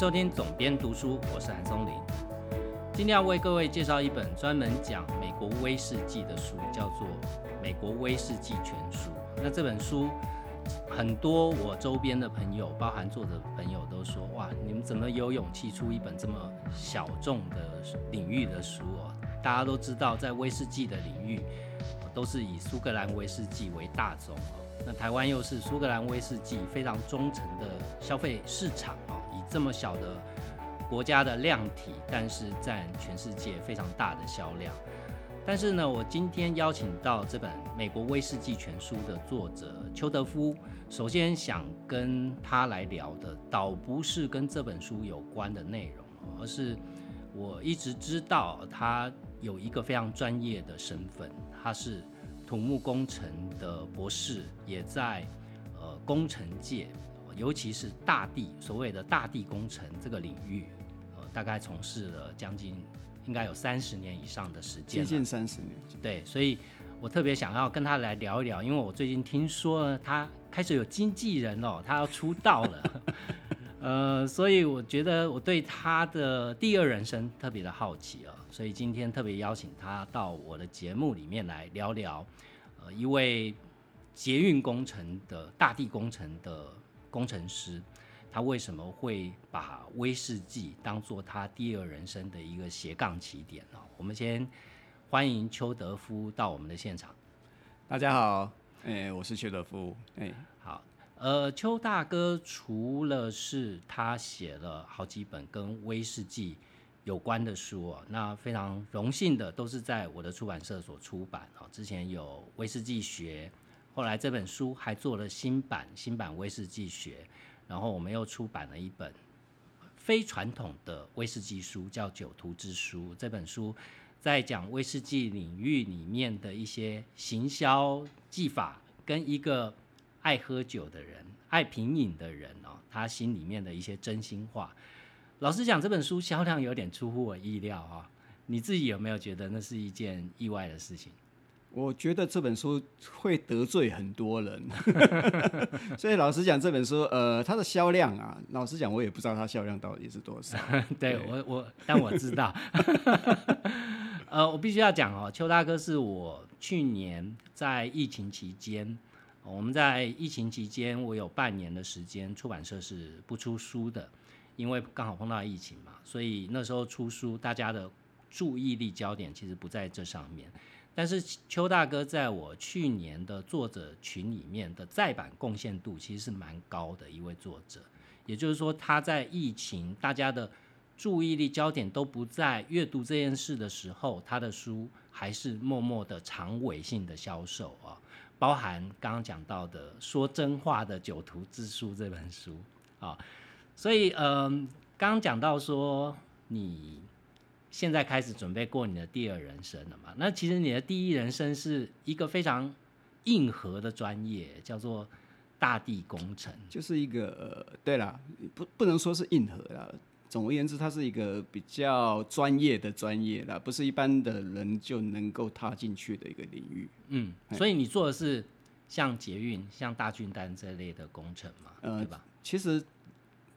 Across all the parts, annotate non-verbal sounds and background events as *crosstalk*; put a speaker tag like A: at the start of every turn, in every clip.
A: 收听总编读书，我是韩松林。今天要为各位介绍一本专门讲美国威士忌的书，叫做《美国威士忌全书》。那这本书，很多我周边的朋友，包含作者朋友，都说：哇，你们怎么有勇气出一本这么小众的领域的书哦？大家都知道，在威士忌的领域，都是以苏格兰威士忌为大宗哦。那台湾又是苏格兰威士忌非常忠诚的消费市场哦，这么小的国家的量体，但是占全世界非常大的销量。但是呢，我今天邀请到这本《美国威士忌全书》的作者邱德夫，首先想跟他来聊的，倒不是跟这本书有关的内容，而是我一直知道他有一个非常专业的身份，他是土木工程的博士，也在呃工程界，尤其是大地所谓的大地工程这个领域，呃，大概从事了将近。应该有三十年以上的时间，
B: 接近三十年。
A: 对，所以我特别想要跟他来聊一聊，因为我最近听说他开始有经纪人哦，他要出道了。*laughs* 呃，所以我觉得我对他的第二人生特别的好奇哦，所以今天特别邀请他到我的节目里面来聊聊，呃，一位捷运工程的大地工程的工程师。他为什么会把威士忌当做他第二人生的一个斜杠起点呢？我们先欢迎邱德夫到我们的现场。
B: 大家好，哎，我是邱德夫。哎，
A: 好，呃，邱大哥除了是他写了好几本跟威士忌有关的书哦，那非常荣幸的都是在我的出版社所出版哦。之前有威士忌学，后来这本书还做了新版，新版威士忌学。然后我们又出版了一本非传统的威士忌书，叫《酒徒之书》。这本书在讲威士忌领域里面的一些行销技法，跟一个爱喝酒的人、爱品饮的人哦，他心里面的一些真心话。老实讲，这本书销量有点出乎我意料啊！你自己有没有觉得那是一件意外的事情？
B: 我觉得这本书会得罪很多人，*laughs* 所以老实讲，这本书呃，它的销量啊，老实讲，我也不知道它销量到底是多少。*laughs*
A: 对我我，但我知道。*laughs* 呃，我必须要讲哦，邱大哥是我去年在疫情期间，我们在疫情期间，我有半年的时间，出版社是不出书的，因为刚好碰到疫情嘛，所以那时候出书，大家的注意力焦点其实不在这上面。但是邱大哥在我去年的作者群里面的再版贡献度其实是蛮高的一位作者，也就是说他在疫情大家的注意力焦点都不在阅读这件事的时候，他的书还是默默的长尾性的销售啊，包含刚刚讲到的说真话的酒徒之书这本书啊，所以嗯，刚刚讲到说你。现在开始准备过你的第二人生了嘛？那其实你的第一人生是一个非常硬核的专业，叫做大地工程，
B: 就是一个对啦，不不能说是硬核啦。总而言之，它是一个比较专业的专业啦，不是一般的人就能够踏进去的一个领域。
A: 嗯，所以你做的是像捷运、像大军单这类的工程嘛？对吧？
B: 其实，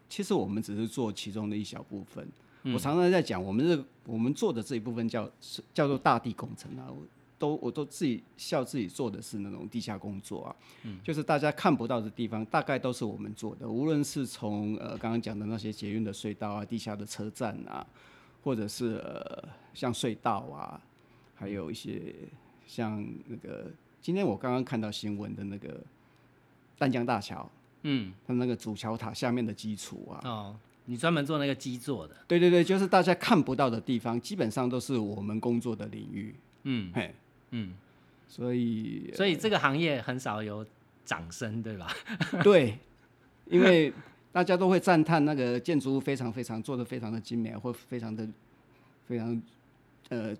B: 其实我们只是做其中的一小部分。我常常在讲，我们这我们做的这一部分叫叫做大地工程啊，我都我都自己笑自己做的是那种地下工作啊，就是大家看不到的地方，大概都是我们做的。无论是从呃刚刚讲的那些捷运的隧道啊、地下的车站啊，或者是呃像隧道啊，还有一些像那个今天我刚刚看到新闻的那个淡江大桥，嗯，它那个主桥塔下面的基础啊。
A: 哦。你专门做那个基座的？
B: 对对对，就是大家看不到的地方，基本上都是我们工作的领域。嗯，嘿，嗯，所以
A: 所以这个行业很少有掌声，对吧？*laughs*
B: 对，因为大家都会赞叹那个建筑物非常非常做的非常的精美，或非常的非常呃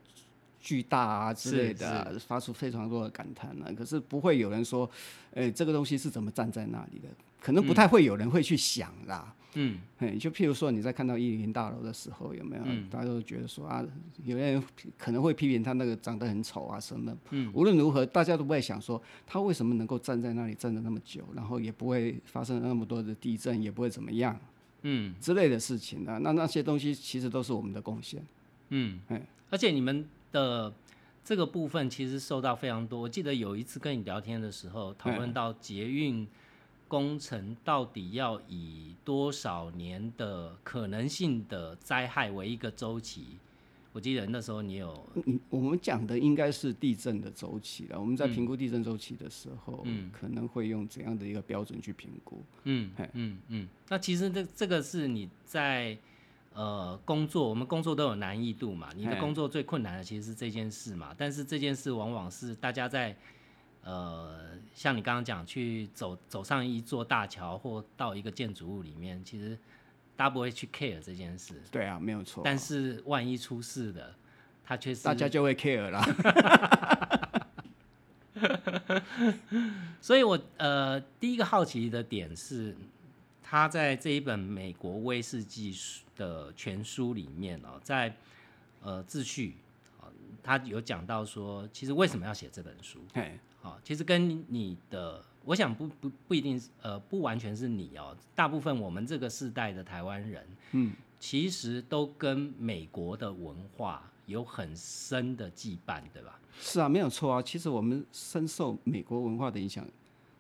B: 巨大啊之类的，发出非常多的感叹呢。可是不会有人说，哎，这个东西是怎么站在那里的？可能不太会有人会去想啦。嗯，哎，就譬如说你在看到一零大楼的时候，有没有？大家都觉得说啊，有些人可能会批评他那个长得很丑啊什么。嗯，无论如何，大家都不会想说他为什么能够站在那里站的那么久，然后也不会发生那么多的地震，也不会怎么样。
A: 嗯
B: 之类的事情啊，那那些东西其实都是我们的贡献。
A: 嗯
B: 哎，
A: 而且你们的这个部分其实受到非常多。我记得有一次跟你聊天的时候，讨论到捷运工程到底要以多少年的可能性的灾害为一个周期。我记得那时候你有
B: 嗯，我们讲的应该是地震的周期了。我们在评估地震周期的时候，
A: 嗯
B: 可能会用怎样的一个标准去评估？
A: 嗯
B: 嘿
A: 嗯嗯，那其实这这个是你在呃工作，我们工作都有难易度嘛。你的工作最困难的其实是这件事嘛，但是这件事往往是大家在呃，像你刚刚讲去走走上一座大桥或到一个建筑物里面，其实大家不会去 care 这件事，
B: 对啊，没有错。
A: 但是万一出事了，他却是
B: 大家就会 care 啦。*laughs*
A: 所以我呃第一个好奇的点是，他在这一本美国威士忌书的全书里面哦，在呃自序啊、他有讲到说，其实为什么要写这本书
B: 对，
A: 啊、其实跟你的，我想不不不一定呃不完全是你哦，大部分我们这个世代的台湾人，
B: 嗯，
A: 其实都跟美国的文化有很深的羁绊，对吧？
B: 是啊，没有错啊。其实我们深受美国文化的影响，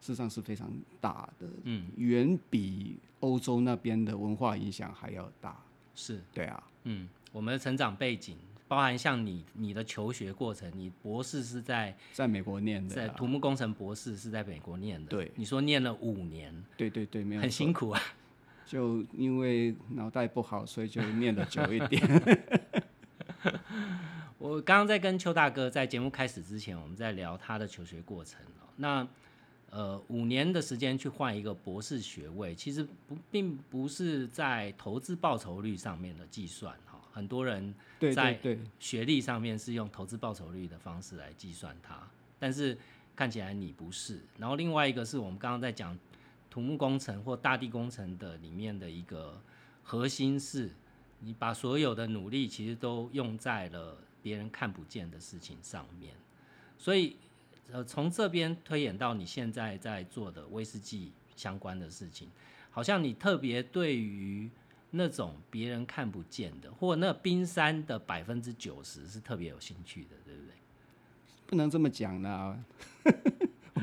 B: 事实上是非常大的，
A: 嗯，
B: 远比欧洲那边的文化影响还要大。
A: 是。
B: 对啊，
A: 嗯，我们的成长背景，包含像你你的求学过程，你博士是在
B: 在美国念的啊，
A: 在土木工程博士是在美国念的，
B: 对
A: 你说念了五年，
B: 对对对，没有
A: 很辛苦啊。
B: 就因为脑袋不好，所以就念的久一点。*laughs*
A: 我刚刚在跟邱大哥在节目开始之前，我们在聊他的求学过程哦。那呃，五年的时间去换一个博士学位，其实不并不是在投资报酬率上面的计算哈。很多人在
B: 对对，
A: 学历上面是用投资报酬率的方式来计算它，但是看起来你不是。然后另外一个是我们刚刚在讲土木工程或大地工程的里面的一个核心是，你把所有的努力其实都用在了别人看不见的事情上面，所以呃从这边推演到你现在在做的威士忌相关的事情，好像你特别对于那种别人看不见的，或那冰山的百分之九十是特别有兴趣的，对不对？
B: 不能这么讲啦。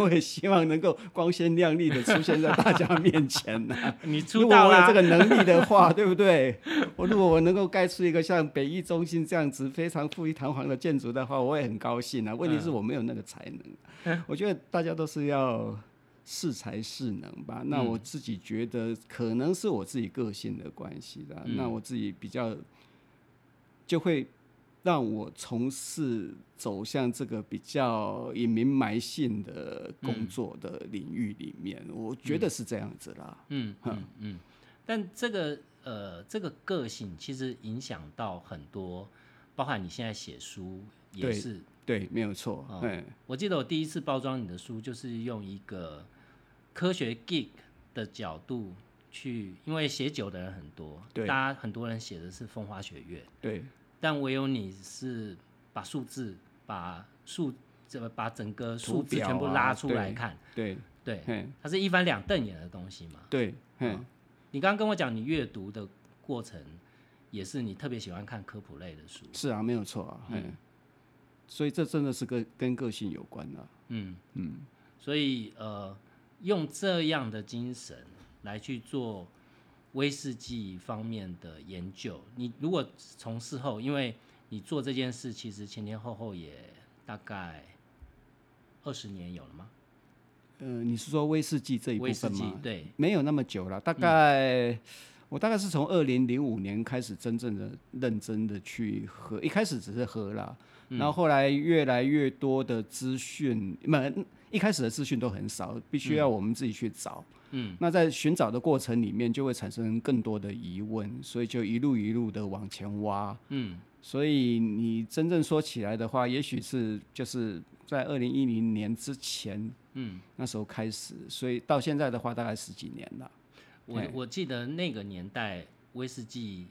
B: 我也希望能够光鲜亮丽的出现在大家面前呐、*laughs*
A: 你
B: 如果我有这个能力的话，对不对？我如果我能够盖出一个像北艺中心这样子非常富丽堂皇的建筑的话，我也很高兴啊。问题是我没有那个才能，我觉得大家都是要适才适能吧。那我自己觉得可能是我自己个性的关系啦。那我自己比较就会让我从事走向这个比较隐名埋姓的工作的领域里面，我觉得是这样子啦。
A: 嗯嗯嗯，但这个呃这个个性其实影响到很多，包含你现在写书也是。
B: 对，没有错。
A: 哦
B: 嗯，
A: 我记得我第一次包装你的书，就是用一个科学 geek 的角度去，因为写酒的人很多，
B: 对
A: 大家很多人写的是风花雪月，
B: 对
A: 但唯有你是把数字、把数、这把整个数字全部
B: 啊
A: 拉出来
B: 对
A: 看，
B: 对，
A: 对，
B: 嘿，
A: 它是一翻两瞪眼的东西嘛。
B: 对，嗯，
A: 你刚刚跟我讲，你阅读的过程也是你特别喜欢看科普类的书，
B: 是啊，没有错啊。嗯，所以这真的是跟跟个性有关的。
A: 嗯嗯，所以呃，用这样的精神来去做威士忌方面的研究，你如果从事后，因为你做这件事，其实前前后后也大概二十年有了吗？
B: 呃，你是说威士忌这一部分吗？
A: 对，
B: 没有那么久了，大概、我大概是从二零零五年开始真正的认真的去喝，一开始只是喝啦，然后后来越来越多的资讯，不，一开始的资讯都很少，必须要我们自己去找。
A: 嗯，
B: 那在寻找的过程里面，就会产生更多的疑问，所以就一路一路的往前挖。
A: 嗯
B: 所以你真正说起来的话，也许是就是在二零一零年之前
A: 嗯，
B: 那时候开始，所以到现在的话，大概十几年了。
A: 我我记得那个年代威士忌，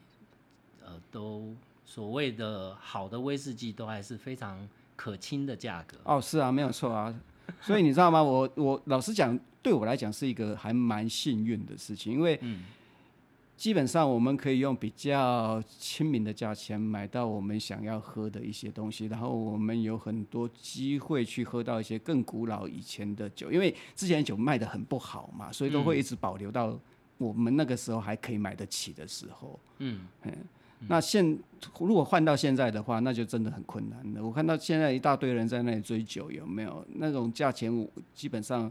A: 呃，都所谓的好的威士忌都还是非常可亲的价格。
B: 哦，是啊，没有错啊。所以你知道吗？我我老实讲，对我来讲是一个还蛮幸运的事情，因为基本上我们可以用比较亲民的价钱买到我们想要喝的一些东西，然后我们有很多机会去喝到一些更古老以前的酒，因为之前酒卖的很不好嘛，所以都会一直保留到我们那个时候还可以买得起的时候。
A: 嗯，
B: 那现如果换到现在的话，那就真的很困难了。我看到现在一大堆人在那里追酒，有没有那种价钱？我基本上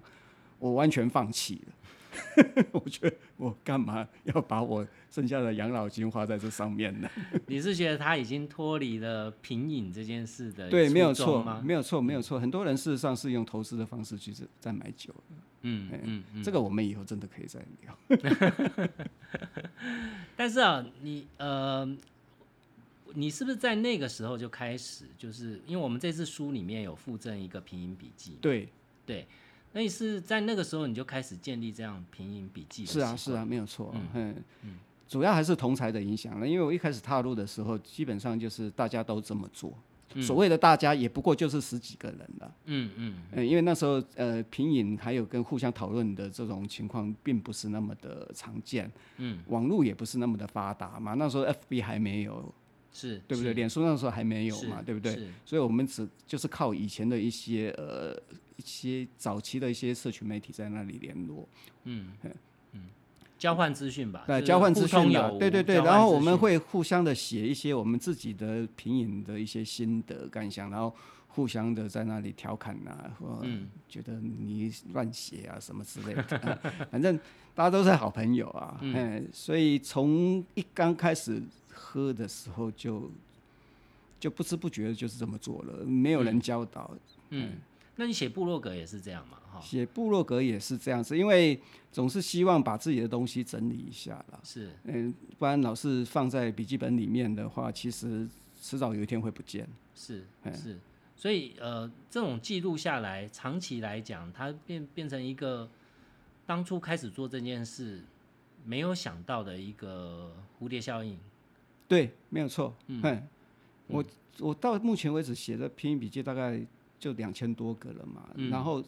B: 我完全放弃了。*laughs* 我觉得我干嘛要把我剩下的养老金花在这上面呢？*laughs*
A: 你是觉得他已经脱离了品饮这件事的
B: 对，没有错
A: 吗？，
B: 没有错，没有错。很多人事实上是用投资的方式去在在买酒的。
A: 嗯嗯嗯。
B: 这个我们以后真的可以再聊。*laughs*
A: 但是啊，你呃，你是不是在那个时候就开始，就是因为我们这次书里面有附赠一个品饮笔记，
B: 对，
A: 对，那你是在那个时候你就开始建立这样平饮笔记的
B: 是啊，是啊，没有错。嗯主要还是同才的影响了，因为我一开始踏入的时候，基本上就是大家都这么做。所谓的大家也不过就是十几个人了，
A: 嗯嗯
B: 嗯，因为那时候呃品饮还有跟互相讨论的这种情况并不是那么的常见，
A: 嗯，
B: 网络也不是那么的发达嘛，那时候 FB 还没有，
A: 是，
B: 对不对？
A: 是。
B: 脸书那时候还没有嘛，对不对？所以我们只就是靠以前的一些呃一些早期的一些社群媒体在那里联络，嗯嗯。
A: 交换资讯吧，
B: 对，交换资讯的，
A: 有
B: 对对对，然后我们会互相的写一些我们自己的品饮的一些心得感想，然后互相的在那里调侃啊，或
A: 嗯。
B: 觉得你乱写啊什么之类的，啊 *laughs* 反正大家都是好朋友啊，嗯，所以从一刚开始喝的时候就就不知不觉就是这么做了，没有人教导，
A: 嗯，那你写部落格也是这样嘛？哈，
B: 写部落格也是这样子，因为总是希望把自己的东西整理一下啦。
A: 是，
B: 嗯，不然老是放在笔记本里面的话，其实迟早有一天会不见。
A: 是是，所以呃，这种记录下来，长期来讲，它变变成一个当初开始做这件事没有想到的一个蝴蝶效应。
B: 对，没有错。嗯，我我到目前为止写的拼音笔记大概就两千多个了嘛，然后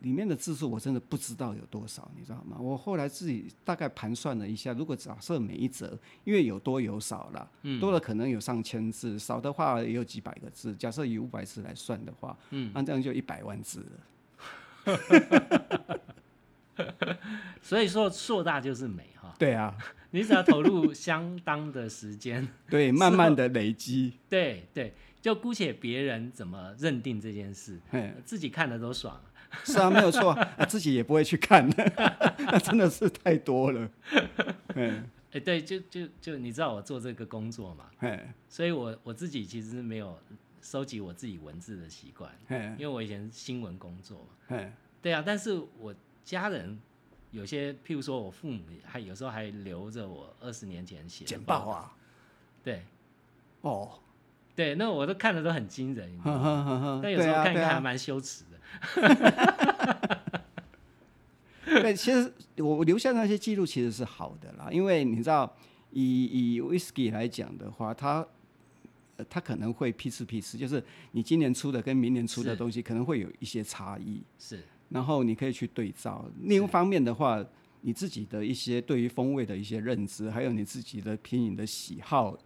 B: 里面的字数我真的不知道有多少，你知道吗？我后来自己大概盘算了一下，如果假设每一则，因为有多有少啦，多了可能有上千字，少的话也有几百个字。假设以五百字来算的话，嗯，那这样就一百万字了。*laughs*
A: 所以说，硕大就是美哈，
B: 对啊，
A: 你只要投入相当的时间，*laughs*
B: 对，慢慢的累积。
A: 对对，就姑且别人怎么认定这件事，
B: 嘿。
A: 自己看的都爽。
B: 是啊，没有错，*laughs* 啊、自己也不会去看，*laughs* 那真的是太多了。嗯，
A: 哎，对，就就就你知道我做这个工作嘛，
B: 哎
A: 所以我我自己其实是没有收集我自己文字的习惯，
B: 哎
A: 因为我以前新闻工作对啊，但是我家人有些，譬如说我父母，还有时候还留着我二十年前写的
B: 简报啊，
A: 对。
B: 哦，
A: 对，那我都看的都很惊人，但有时候看一看还蛮羞耻的。*laughs*
B: 对，其实我留下那些记录其实是好的啦，因为你知道，以以 whisky 来讲的话，它。呃它可能会批次批次，就是你今年出的跟明年出的
A: 是。
B: 东西可能会有一些差异，
A: 是
B: 然后你可以去对照。另一方面的话，你自己的一些对于风味的一些认知，还有你自己的品饮的喜好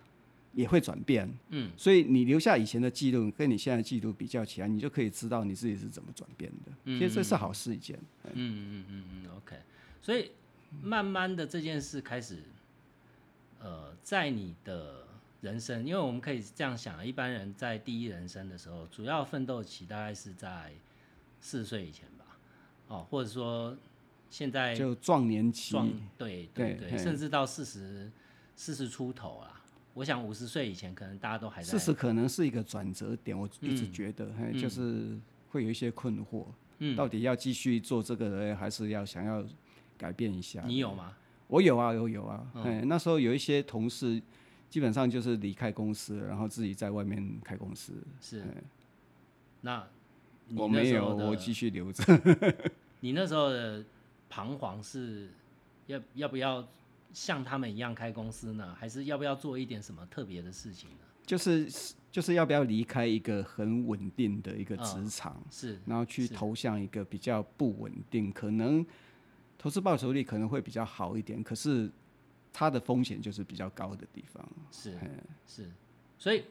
B: 也会转变。
A: 嗯，
B: 所以你留下以前的记录，跟你现在的记录比较起来，你就可以知道你自己是怎么转变的。
A: 嗯
B: 其实这是好事一件。
A: 嗯嗯嗯嗯，OK。所以慢慢的这件事开始，呃，在你的人生，因为我们可以这样想，一般人在第一人生的时候，主要奋斗期大概是在四十岁以前吧，哦，或者说现在
B: 就壮年期，
A: 壮，对对对，
B: 对
A: 甚至到四十四十出头啊。我想五十岁以前，可能大家都还在
B: 四十可能是一个转折点。我一直
A: 嗯
B: 觉得，嘿就是会有一些困惑，
A: 嗯
B: 到底要继续做这个呢，还是要想要改变一下？
A: 你有吗？
B: 我有啊，有有啊。
A: 嗯
B: 哎、那时候有一些同事，基本上就是离开公司，然后自己在外面开公司。
A: 是，那你
B: 我没有，我继续留着。*laughs*
A: 你那时候的彷徨是要要不要像他们一样开公司呢？还是要不要做一点什么特别的事情呢？
B: 就是就是要不要离开一个很稳定的一个职场，
A: 是
B: 然后去投向一个比较不稳定，可能投资报酬率可能会比较好一点，可是它的风险就是比较高的地方。
A: 是是，所以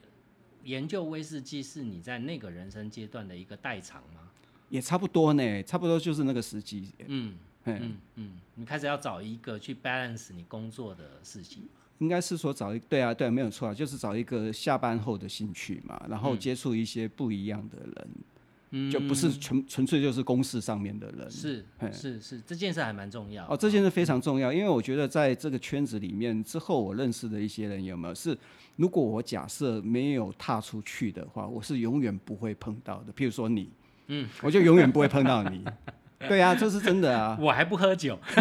A: 研究威士忌是你在那个人生阶段的一个代偿吗？
B: 也差不多呢，差不多就是那个时机。
A: 嗯嗯嗯，你开始要找一个去 balance 你工作的事情。
B: 应该是说找一对啊对，没有错啊，就是找一个下班后的兴趣嘛，然后接触一些不一样的人，就不是纯纯粹就是公事上面的人。
A: 是是是，这件事还蛮重要。
B: 哦，这件事非常重要，因为我觉得在这个圈子里面之后，我认识的一些人有没有是，如果我假设没有踏出去的话，我是永远不会碰到的。譬如说你，嗯，我就永远不会碰到你。*laughs* 对啊，这是真的啊。
A: 我还不喝酒。*laughs*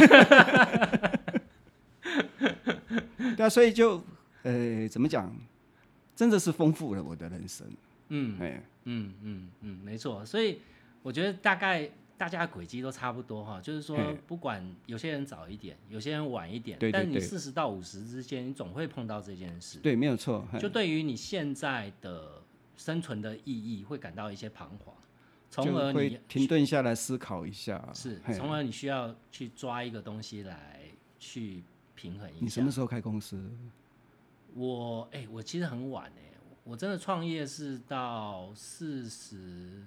B: 对啊，所以就，呃，怎么讲，真的是丰富了我的人生。
A: 嗯，哎，嗯嗯嗯，没错。所以我觉得大概大家轨迹都差不多哈，就是说，不管有些人早一点，有些人晚一点，但你四十到五十之间，你总会碰到这件事。
B: 对，没有错。
A: 就对于你现在的生存的意义，会感到一些彷徨，从而你
B: 停顿下来思考一下。
A: 是，从而你需要去抓一个东西来去。平衡一下。
B: 你什么时候开公司？
A: 我哎，我其实很晚哎，我真的创业是到四十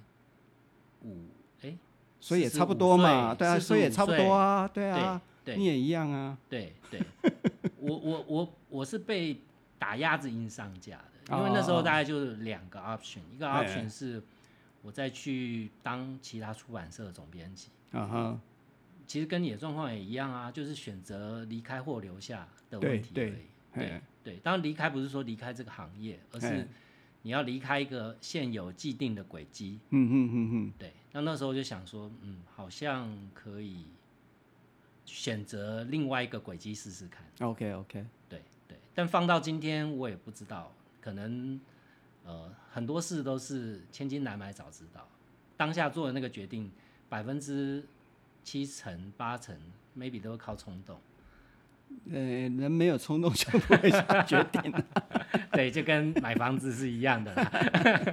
A: 五哎，
B: 所以也差不多嘛，对啊，所以也差不多啊，对
A: 啊，
B: 对，你也一样啊，
A: 对对，我我我我是被打鸭子硬上架的，因为那时候大概就是两个 option，一个 option 是我再去当其他出版社的总编辑，啊哈。其实跟你的状况也一样啊，就是选择离开或留下的问题而已。对对，当然离开不是说离开这个行业，而是你要离开一个现有既定的轨迹。嗯嗯嗯嗯。对，那那时候就想说，嗯，好像可以选择另外一个轨迹试试看。
B: OK OK。
A: 对对，但放到今天我也不知道，可能呃很多事都是千金难买早知道，当下做的那个决定百分之。七成八成，maybe 都会靠冲动。
B: 呃，人没有冲动就不会下决定。*laughs*
A: 对，就跟买房子是一样的。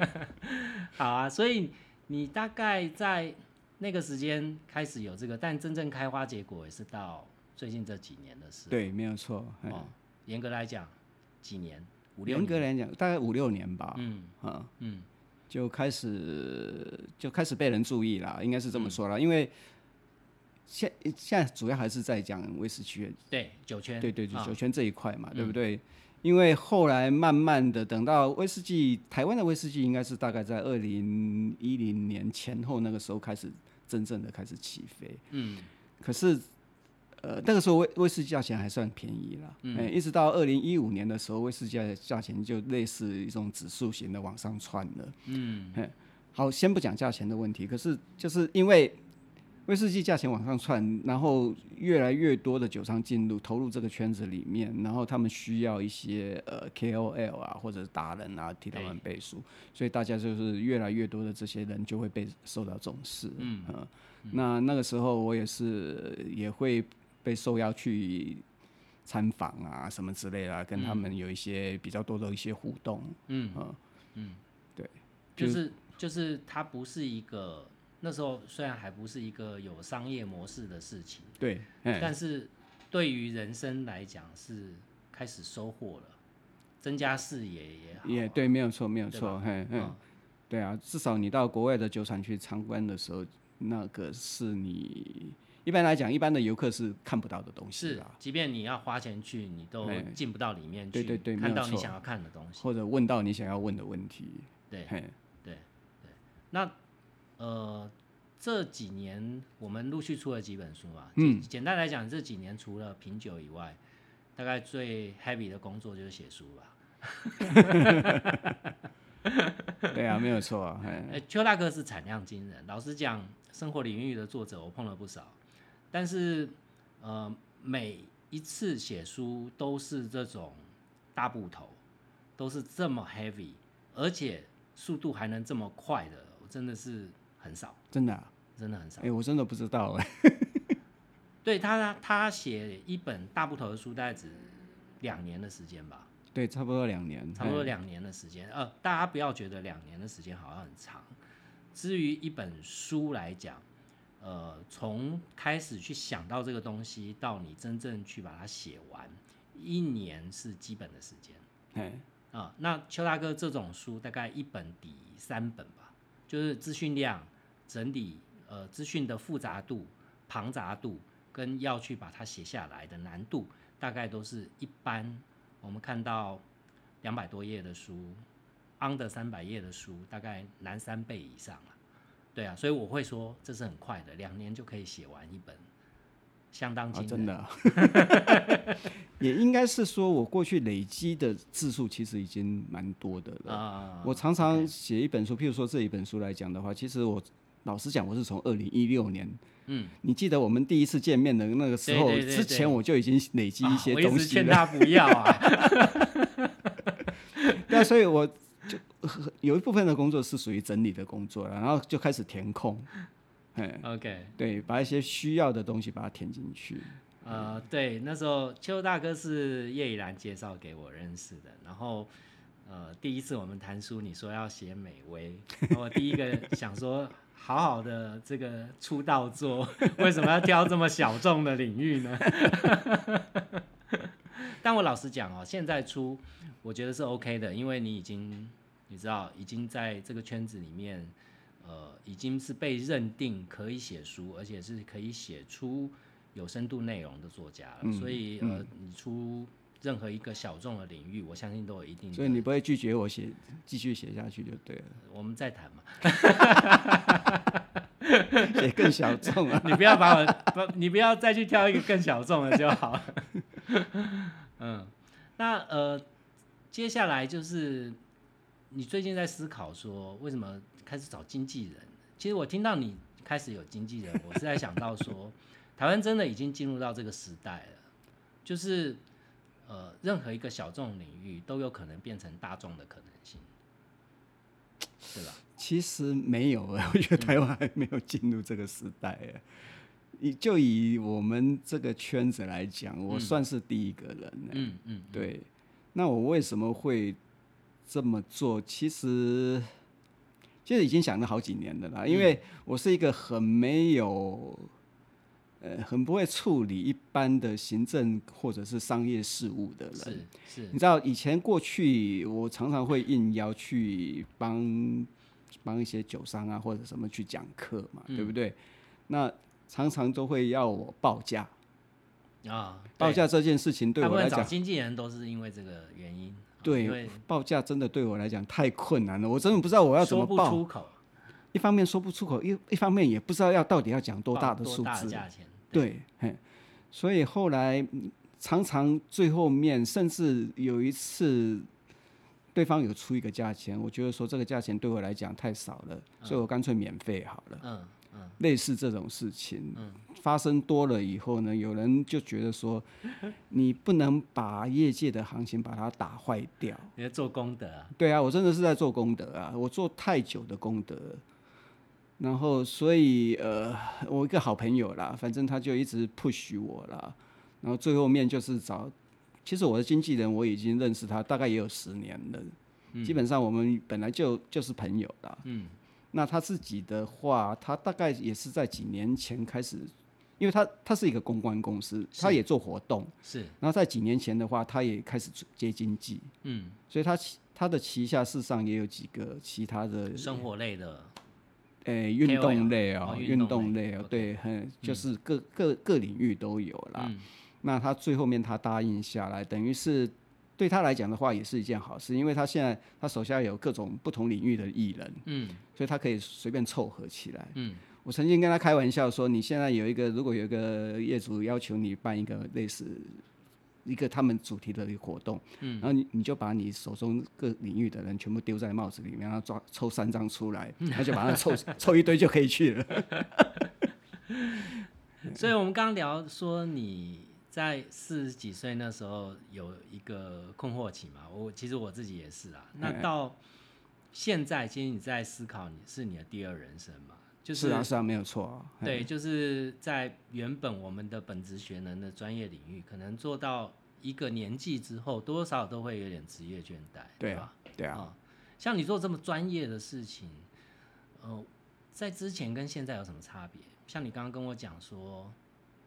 A: *laughs* 好啊，所以你大概在那个时间开始有这个，但真正开花结果也是到最近这几年的事。
B: 对，没有错。哦，
A: 严格来讲，几年？五六年。
B: 严格来讲，大概五六年吧。嗯啊嗯，就开始就开始被人注意了，应该是这么说了，因为。现现在主要还是在讲威士忌，
A: 对酒圈，
B: 对对对酒圈这一块嘛，对不对？因为后来慢慢的等到威士忌，台湾的威士忌应该是大概在二零一零年前后那个时候开始真正的开始起飞。嗯，可是呃那个时候威威士忌价钱还算便宜了，嗯，一直到二零一五年的时候，威士忌的价钱就类似一种指数型的往上窜了。嗯，好，先不讲价钱的问题，可是就是因为。威士忌价钱往上窜，然后越来越多的酒商进入投入这个圈子里面，然后他们需要一些呃 KOL 啊或者是达人啊替他们背书，所以大家就是越来越多的这些人就会被受到重视。嗯，那那个时候我也是也会被受邀去参访啊什么之类的，跟他们有一些比较多的一些互动。嗯
A: 嗯，对，就是就是它不是一个。那时候虽然还不是一个有商业模式的事情，
B: 对，
A: 但是对于人生来讲是开始收获了，增加视野也好，
B: 也对，没有错，没有错，嘿，嗯，对啊，至少你到国外的酒厂去参观的时候，那个是你一般来讲，一般的游客是看不到的东西
A: 是，即便你要花钱去，你都进不到里面去，
B: 对对对，
A: 看到你想要看的东西，
B: 或者问到你想要问的问题，
A: 对，对对，那。呃，这几年我们陆续出了几本书嘛。嗯。简单来讲，这几年除了品酒以外，大概最 heavy 的工作就是写书
B: 吧。*laughs* 对啊，没有错啊。
A: 哎，邱大哥是产量惊人。老实讲，生活领域的作者我碰了不少，但是呃，每一次写书都是这种大部头，都是这么 heavy，而且速度还能这么快的，我真的是。很少，
B: 真的，
A: 真的很少。
B: 哎，我真的不知道哎。*laughs*
A: 对他，他写一本大部头的书，大概只两年的时间吧。
B: 对，差不多两年，
A: 差不多两年的时间。呃，大家不要觉得两年的时间好像很长。至于一本书来讲，呃，从开始去想到这个东西，到你真正去把它写完，一年是基本的时间
B: 哎，
A: 啊。那邱大哥这种书大概一本抵三本吧，就是资讯量、整理呃资讯的复杂度、庞杂度，跟要去把它写下来的难度，大概都是一般我们看到两百多页的书，under 三百页的书，大概难三倍以上了。对啊，所以我会说这是很快的，两年就可以写完一本，相当
B: 啊，
A: 惊人。
B: 真的啊，*laughs* 也应该是说我过去累积的字数其实已经蛮多的了。
A: 啊，
B: 我常常写一本书，譬如说这一本书来讲的话，其实我老实讲，我是从二零一六年，
A: 嗯，
B: 你记得我们第一次见面的那个时候
A: 对对对
B: 之前，我就已经累积一些东西了。
A: 劝他不要啊。*laughs*
B: 对啊，所以我就呃有一部分的工作是属于整理的工作，然后就开始填空，哎
A: ，OK，
B: 对，把一些需要的东西把它填进去。
A: 呃，对，那时候邱大哥是叶以兰介绍给我认识的，然后呃，第一次我们谈书，你说要写美威，我第一个想说，好好的这个出道作，*laughs* 为什么要挑这么小众的领域呢？*laughs* 但我老实讲哦，现在出我觉得是 OK 的，因为你已经你知道已经在这个圈子里面，呃，已经是被认定可以写书，而且是可以写出有深度内容的作家了。所以呃，你出任何一个小众的领域，我相信都有一定。
B: 所以你不会拒绝我写，继续写下去就对了，
A: 我们再谈嘛，
B: 写更小众啊。*laughs*
A: 你不要把我不，你不要再去挑一个更小众的就好了。*laughs* 嗯，那呃，接下来就是你最近在思考说，为什么开始找经纪人？其实我听到你开始有经纪人，我是在想到说，*laughs* 台湾真的已经进入到这个时代了，就是呃，任何一个小众领域都有可能变成大众的可能性，对吧？
B: 其实没有，我觉得台湾还没有进入这个时代。哎，以就以我们这个圈子来讲，我算是第一个人。哎
A: 嗯嗯，
B: 对，那我为什么会这么做？其实其实已经想了好几年了啦，因为我是一个很没有。呃，很不会处理一般的行政或者是商业事务的人，
A: 是是
B: 你知道以前过去我常常会应邀去帮帮一些酒商啊或者什么去讲课嘛，对不对？那常常都会要我报价，
A: 啊，
B: 报价这件事情对我来讲，
A: 经纪人都是因为这个原因，
B: 对报价真的对我来讲太困难了，我真的不知道我要怎么报。
A: 出口，
B: 一方面说不出口，一一方面也不知道要到底要讲多大的数字。
A: 价钱？
B: 对，嘿，所以后来嗯常常最后面，甚至有一次，对方有出一个价钱，我觉得说这个价钱对我来讲太少了，所以我干脆免费好了。
A: 嗯嗯
B: 类似这种事情、发生多了以后呢，有人就觉得说，你不能把业界的行情把它打坏掉。
A: 你在做功德啊，
B: 对啊，我真的是在做功德啊，我做太久的功德了。然后，所以呃，我一个好朋友啦，反正他就一直 push 我啦。然后最后面就是找，其实我的经纪人我已经认识他大概也有十年了，基本上我们本来就就是朋友啦。
A: 嗯，
B: 那他自己的话，他大概也是在几年前开始，因为他他是一个公关公司，他也做活动，
A: 是
B: 然后在几年前的话，他也开始接经济，
A: 嗯，
B: 所以他旗他的旗下事实上也有几个其他的
A: 生活类的，
B: 诶运动类哦，
A: 哦运
B: 运
A: 动类
B: 哦，对，很就是各各各领域都有啦。
A: 嗯
B: 那他最后面他答应下来，等于是对他来讲的话也是一件好事，因为他现在他手下有各种不同领域的艺人，
A: 嗯
B: 所以他可以随便凑合起来。
A: 嗯
B: 我曾经跟他开玩笑说，你现在有一个，如果有一个业主要求你办一个类似一个他们主题的一个活动，嗯，然后你你就把你手中各领域的人全部丢在帽子里面，然后抓抽三张出来，然后就把它凑 *laughs* 凑一堆就可以去了。
A: 所以我们刚刚聊说你在四十几岁那时候有一个困惑期嘛，我其实我自己也是啊。那到现在，其实你在思考你是你的第二人生嘛，就是
B: 啊，是啊，没有错啊。
A: 对，就是在原本我们的本职学能的专业领域，可能做到一个年纪之后，多多少少都会有点职业倦怠，
B: 对
A: 吧？
B: 对啊，
A: 啊，像你做这么专业的事情，呃，在之前跟现在有什么差别？像你刚刚跟我讲说，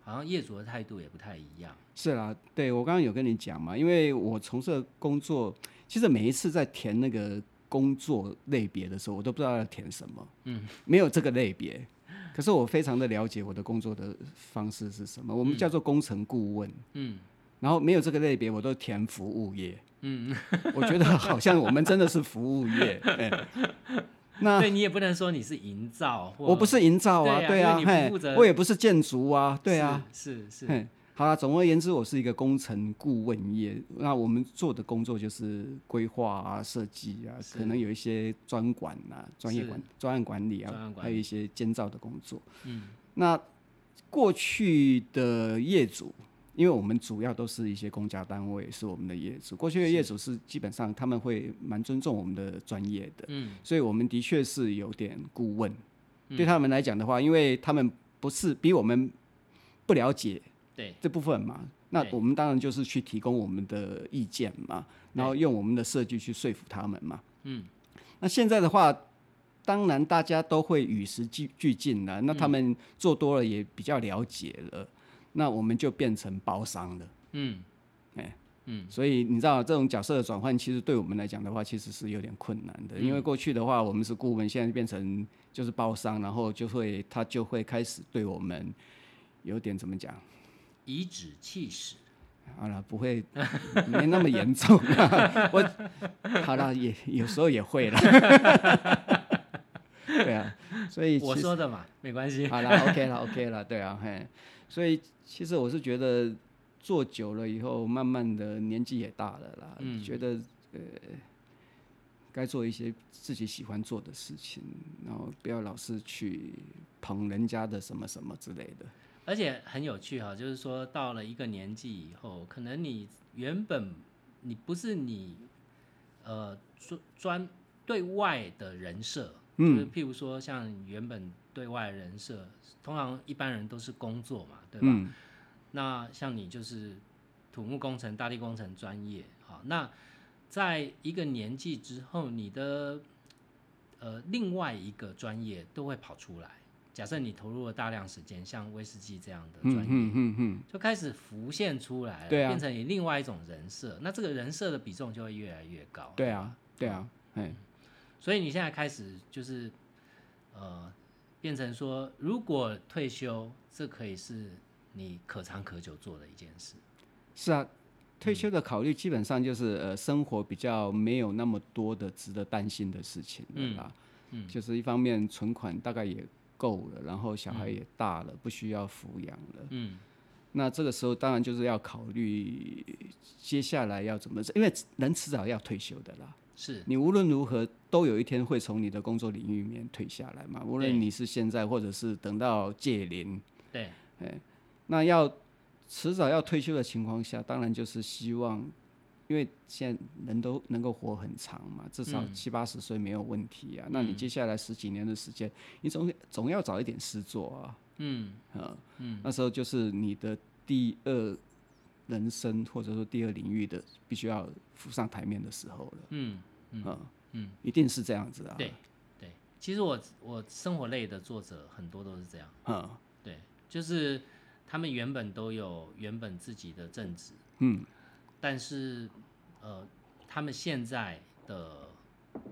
A: 好像业主的态度也不太一样。
B: 是啦，对我刚刚有跟你讲嘛，因为我从事的工作，其实每一次在填那个工作类别的时候，我都不知道要填什么，嗯，没有这个类别。可是我非常的了解我的工作的方式是什么，我们叫做工程顾问，
A: 嗯，
B: 然后没有这个类别，我都填服务业，嗯，*laughs* 我觉得好像我们真的是服务业，*laughs* 哎，那
A: 对你也不能说你是营造，
B: 我不是营造啊，对啊，
A: 因为你负责
B: 嘿，我也不是建筑啊，对啊，
A: 是是
B: 好了，总而言之，我是一个工程顾问业。那我们做的工作就是规划啊、设计啊，可能有一些专管啊、专业管、专案管理啊，还有一些监造的工作。
A: 嗯，
B: 那过去的业主，因为我们主要都是一些公家单位是我们的业主，过去的业主是基本上他们会蛮尊重我们的专业的，
A: 嗯，
B: 所以我们的确是有点顾问。对他们来讲的话，因为他们不是比我们不了解
A: 对，
B: 这部分嘛，那我们当然就是去提供我们的意见嘛，然后用我们的设计去说服他们嘛。
A: 嗯，
B: 那现在的话，当然大家都会与时俱俱进了，那他们做多了也比较了解了，那我们就变成包商了。
A: 嗯，
B: 哎
A: 嗯，
B: 所以你知道这种角色的转换，其实对我们来讲的话，其实是有点困难的，因为过去的话我们是顾问，现在变成就是包商，然后就会他就会开始对我们有点怎么讲？
A: 颐指气使，
B: 好了，不会 *laughs* 没那么严重、*laughs* 啊。我好了，也有时候也会了。*laughs* 对啊，所以
A: 我说的嘛，没关系。
B: 好了，OK 了，OK 了，对啊，嘿，所以其实我是觉得做久了以后，慢慢的年纪也大了啦，
A: 嗯
B: 觉得呃，该做一些自己喜欢做的事情，然后不要老是去捧人家的什么什么之类的。
A: 而且很有趣哈，就是说到了一个年纪以后，可能你原本你不是你呃专专对外的人设，
B: 嗯
A: 就是譬如说像原本对外人设，通常一般人都是工作嘛，对吧？
B: 嗯
A: 那像你就是土木工程、大地工程专业，好，那在一个年纪之后，你的呃另外一个专业都会跑出来。假设你投入了大量时间，像威士忌这样的专业，
B: 嗯嗯嗯，
A: 就开始浮现出来了，
B: 对啊
A: 变成你另外一种人设，那这个人设的比重就会越来越高。
B: 对啊，对啊，哎，
A: 所以你现在开始就是呃，变成说，如果退休，这可以是你可长可久做的一件事。
B: 是啊，退休的考虑基本上就是呃，生活比较没有那么多的值得担心的事情了啦。
A: 嗯
B: 就是一方面存款大概也够了，然后小孩也大了，不需要抚养了。
A: 嗯
B: 那这个时候当然就是要考虑接下来要怎么，因为人迟早要退休的啦。
A: 是，
B: 你无论如何都有一天会从你的工作领域里面退下来嘛，无论你是现在或者是等到届龄。
A: 对，
B: 那要迟早要退休的情况下，当然就是希望，因为现在人都能够活很长嘛，至少
A: 嗯
B: 七八十岁没有问题啊。那你
A: 嗯
B: 接下来十几年的时间，你总总要找一点事做啊。
A: 嗯
B: 啊，
A: 嗯，
B: 那时候就是你的第二人生或者说第二领域的必须要浮上台面的时候了。
A: 嗯嗯
B: 啊，
A: 嗯，
B: 一定是这样子啊。
A: 对对。其实我我生活类的作者很多都是这样，
B: 嗯，
A: 对，就是他们原本都有原本自己的正职，
B: 嗯，
A: 但是呃，他们现在的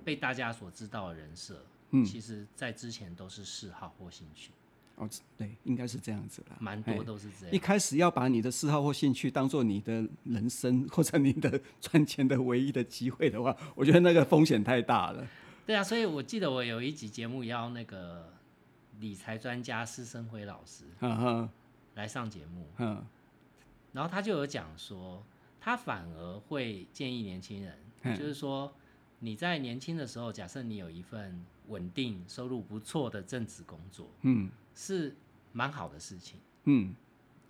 A: 被大家所知道的人设，
B: 嗯
A: 其实在之前都是嗜好或兴趣，
B: 哦，对，应该是这样子啦。
A: 蛮
B: 哎
A: 多都是这样一。
B: 开始要把你的嗜好或兴趣当做你的人生或者你的 *laughs* 赚钱的唯一的机会的话，我觉得那个风险太大了。*laughs*
A: 对啊，所以我记得我有一集节目邀那个理财专家施生辉老师
B: 嗯哼，
A: 来上节目，
B: 嗯
A: 然后他就有讲说，他反而会建议年轻人，
B: 嗯
A: 就是说你在年轻的时候，假设你有一份稳定、收入不错的正职工作，
B: 嗯
A: 是蛮好的事情。
B: 嗯，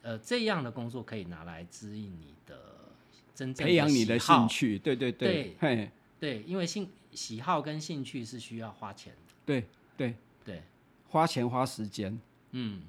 A: 呃，这样的工作可以拿来指引你的真正
B: 培养你的兴。趣，对对对，嘿，
A: 对，因为兴喜好跟兴趣是需要花钱的。
B: 对对，
A: 对，
B: 花钱花时间，
A: 嗯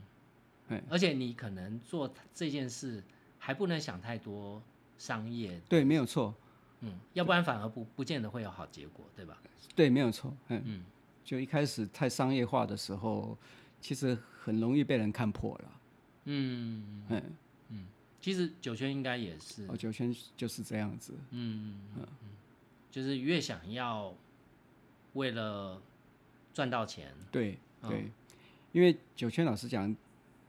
B: 哎，
A: 而且你可能做这件事还不能想太多商业，
B: 对，没有错，
A: 嗯，要不然反而不不见得会有好结果，对吧？
B: 对，没有错，嗯。
A: 嗯。
B: 就一开始太商业化的时候，其实很容易被人看破了。
A: 嗯，
B: 嗯嗯，
A: 其实九圈应该也是，
B: 哦，九圈就是这样子。
A: 嗯嗯嗯，就是越想要为了赚到钱，
B: 对
A: 嗯。
B: 对，因为九圈老师讲，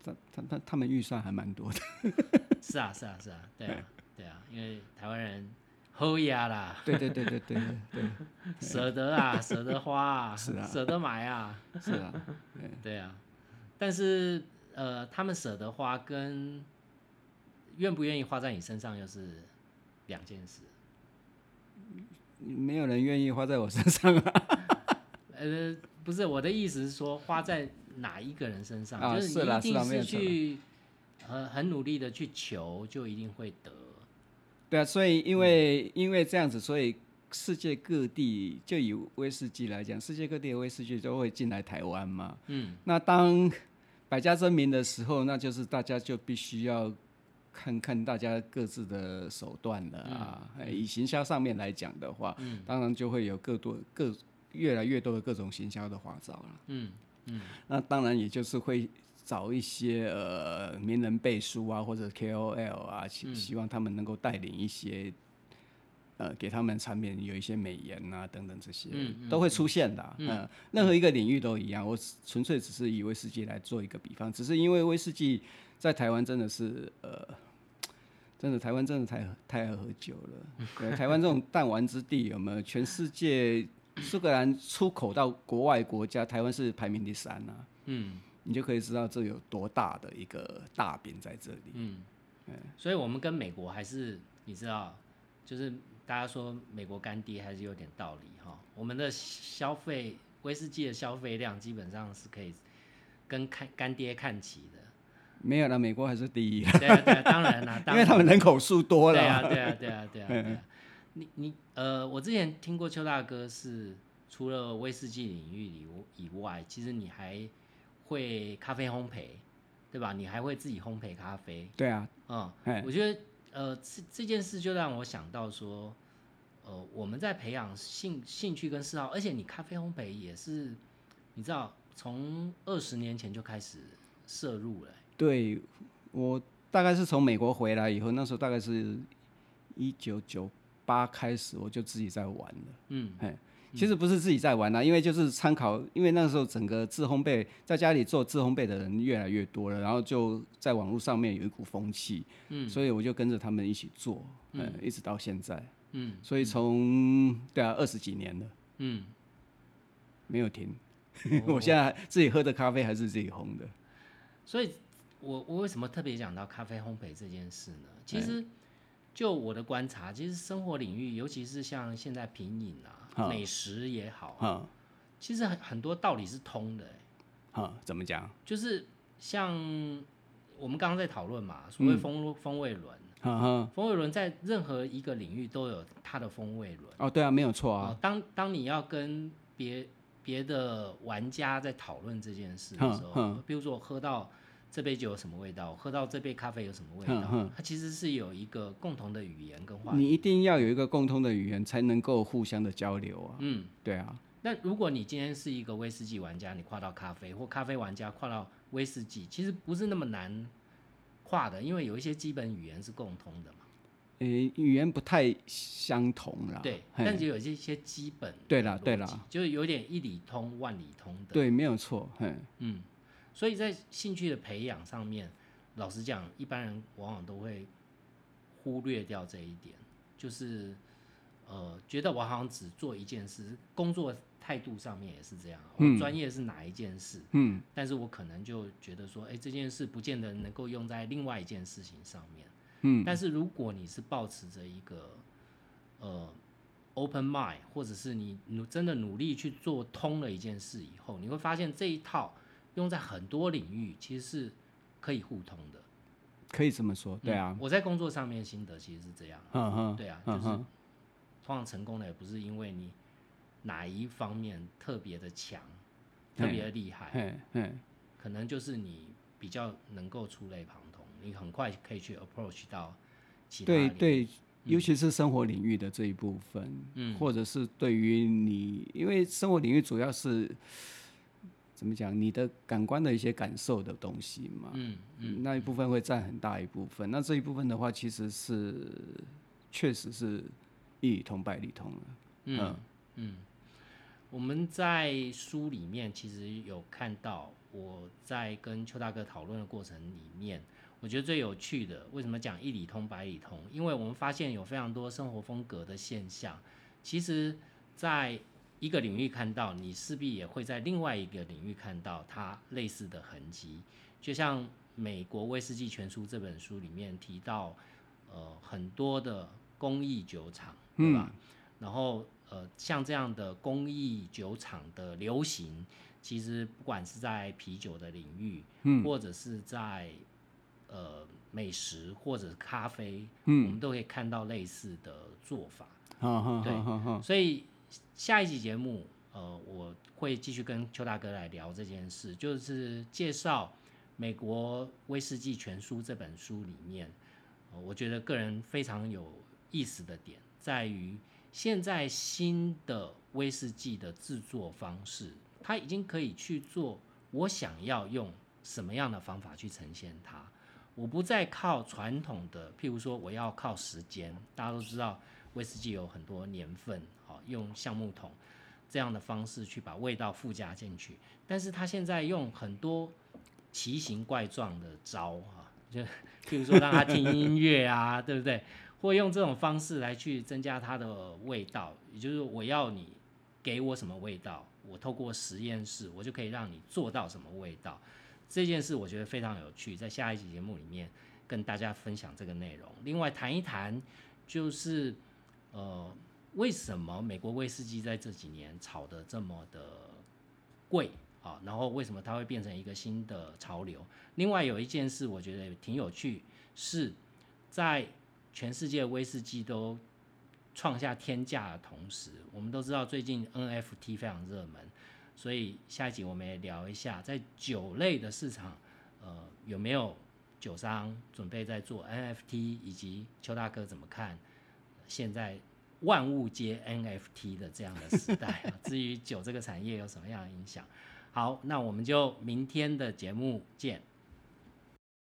B: 他他他他们预算还蛮多的。*laughs*
A: 是啊是啊是啊，对啊对啊，因为台湾人齁呀啦，
B: 对对对对对对，*laughs*
A: 舍得啊，舍得花啊，
B: 是啊。
A: 舍得买啊，
B: 是啊，*laughs*
A: 对。啊，但是呃，他们舍得花跟愿不愿意花在你身上又是两件事。
B: 没有人愿意花在我身上啊。*laughs*
A: 呃，不是我的意思是说，花在哪一个人身上，
B: 啊
A: 就是你一定是去呃很努力的去求，就一定会得。
B: 对啊，所以因为因为这样子，所以世界各地就以威士忌来讲，世界各地的威士忌都会进来台湾嘛。
A: 嗯，
B: 那当百家争鸣的时候，那就是大家就必须要看看大家各自的手段了啊。哎以行销上面来讲的话，
A: 嗯
B: 当然就会有更多各越来越多的各种行销的花招了。
A: 嗯嗯
B: 那当然也就是会找一些呃名人背书啊，或者 KOL 啊，希希望他们能够带领一些。呃，给他们产品有一些美颜啊，等等这些、
A: 嗯
B: 都会出现的啊、嗯，任何一个领域都一样。我纯粹只是以威士忌来做一个比方，只是因为威士忌在台湾真的是呃，真的台湾真的太太爱喝酒了。对，台湾这种弹丸之地有没有？全世界苏格兰出口到国外国家，台湾是排名第三啊。
A: 嗯
B: 你就可以知道这有多大的一个大饼在这里。
A: 嗯，所以我们跟美国还是你知道，就是大家说美国干爹还是有点道理哈。我们的消费威士忌的消费量基本上是可以跟看干爹看齐的。
B: 没有了，美国还是第一，
A: 对啊对啊，当然啦，*laughs*
B: 因为他们人口数多了。
A: 对啊，对啊，对啊，对啊，对啊。你你呃，我之前听过邱大哥是除了威士忌领域以以外，其实你还会咖啡烘焙，对吧？你还会自己烘焙咖啡，
B: 对啊，
A: 嗯，
B: 哎，
A: 我觉得呃这这件事就让我想到说，呃，我们在培养兴兴趣跟嗜好，而且你咖啡烘焙也是，你知道从二十年前就开始摄入了、
B: 对我大概是从美国回来以后，那时候大概是一九九八开始，我就自己在玩了。
A: 嗯
B: 嘿，其实不是自己在玩啦，因为就是参考，因为那时候整个自烘焙在家里做自烘焙的人越来越多了，然后就在网络上面有一股风气，
A: 嗯。
B: 所以我就跟着他们一起做，嗯，一直到现在，
A: 嗯
B: 所以从对啊二十几年了，
A: 嗯，
B: 没有停。*laughs* 我现在自己喝的咖啡还是自己烘的，
A: 所以我我为什么特别讲到咖啡烘焙这件事呢？其实就我的观察，其实生活领域，尤其是像现在品饮啊、
B: 好
A: 美食也好，
B: 哈。
A: 其实很很多道理是通的、
B: 怎么讲？
A: 就是像我们刚刚在讨论嘛，所谓风、风味轮，风味轮在任何一个领域都有它的风味轮。
B: 哦，对啊，没有错啊，
A: 哦，当当你要跟别别的玩家在讨论这件事的时候
B: 哼，
A: 比如说我喝到这杯酒有什么味道，我喝到这杯咖啡有什么味道它其实是有一个共同的语言跟话语。
B: 你一定要有一个共同的语言，才能够互相的交流啊。
A: 嗯，
B: 对啊，
A: 那如果你今天是一个威士忌玩家，你跨到咖啡，或咖啡玩家跨到威士忌，其实不是那么难跨的，因为有一些基本语言是共通的嘛。
B: 诶、语言不太相同啦。
A: 对，但是有一些基本的
B: 对啦
A: 逻
B: 对啦
A: 就是有点一理通万里通的。
B: 对，没有错。嗯，
A: 嗯，所以在兴趣的培养上面，老实讲，一般人往往都会忽略掉这一点，就是呃，觉得我好像只做一件事，工作态度上面也是这样，我专业是哪一件事，
B: 嗯，
A: 但是我可能就觉得说，哎、这件事不见得能够用在另外一件事情上面，
B: 嗯，
A: 但是如果你是保持着一个呃 open mind，或者是你努真的努力去做通了一件事以后，你会发现这一套用在很多领域其实是可以互通的。
B: 可以这么说。对啊。
A: 嗯，我在工作上面心得其实是这样，
B: 嗯哼，
A: 对啊，就是
B: 嗯，
A: 通常成功的也不是因为你哪一方面特别的强、特别的厉害，可能就是你比较能够触类旁通，你很快可以去 approach 到其他
B: 对，尤其是生活领域的这一部分，
A: 嗯。
B: 或者是对于你，因为生活领域主要是怎么讲？你的感官的一些感受的东西嘛，
A: 嗯
B: 嗯，那一部分会占很大一部分。那这一部分的话，其实是确实是一理通百理通了。
A: 嗯嗯，我们在书里面其实有看到，我在跟邱大哥讨论的过程里面，我觉得最有趣的，为什么讲一理通百理通？因为我们发现有非常多生活风格的现象，其实在一个领域看到，你势必也会在另外一个领域看到它类似的痕迹。就像《美国威士忌全书》这本书里面提到，呃，很多的工艺酒厂，对吧？然后呃，像这样的工艺酒厂的流行，其实不管是在啤酒的领域，嗯，或者是在呃美食或者咖啡，嗯，我们都可以看到类似的做法。对，所以。下一集节目，呃，我会继续跟邱大哥来聊这件事，就是介绍《美国威士忌全书》这本书里面，我觉得个人非常有意思的点在于，现在新的威士忌的制作方式，它已经可以去做我想要用什么样的方法去呈现它，我不再靠传统的，譬如说我要靠时间，大家都知道威士忌有很多年份。好用橡木桶这样的方式去把味道附加进去，但是他现在用很多奇形怪状的招啊，就 *laughs* 譬如说让他听音乐啊，*laughs* 对不对？或用这种方式来去增加它的味道，也就是我要你给我什么味道，我透过实验室，我就可以让你做到什么味道。这件事我觉得非常有趣，在下一期节目里面跟大家分享这个内容。另外谈一谈就是呃。为什么美国威士忌在这几年炒得这么的贵啊？然后为什么它会变成一个新的潮流？另外有一件事我觉得挺有趣，是在全世界威士忌都创下天价的同时，我们都知道最近 NFT 非常热门，所以下一集我们也聊一下，在酒类的市场，呃，有没有酒商准备在做 NFT，以及邱大哥怎么看现在？万物皆 NFT 的这样的时代啊，*laughs* 至于酒这个产业有什么样的影响？好，那我们就明天的节目见。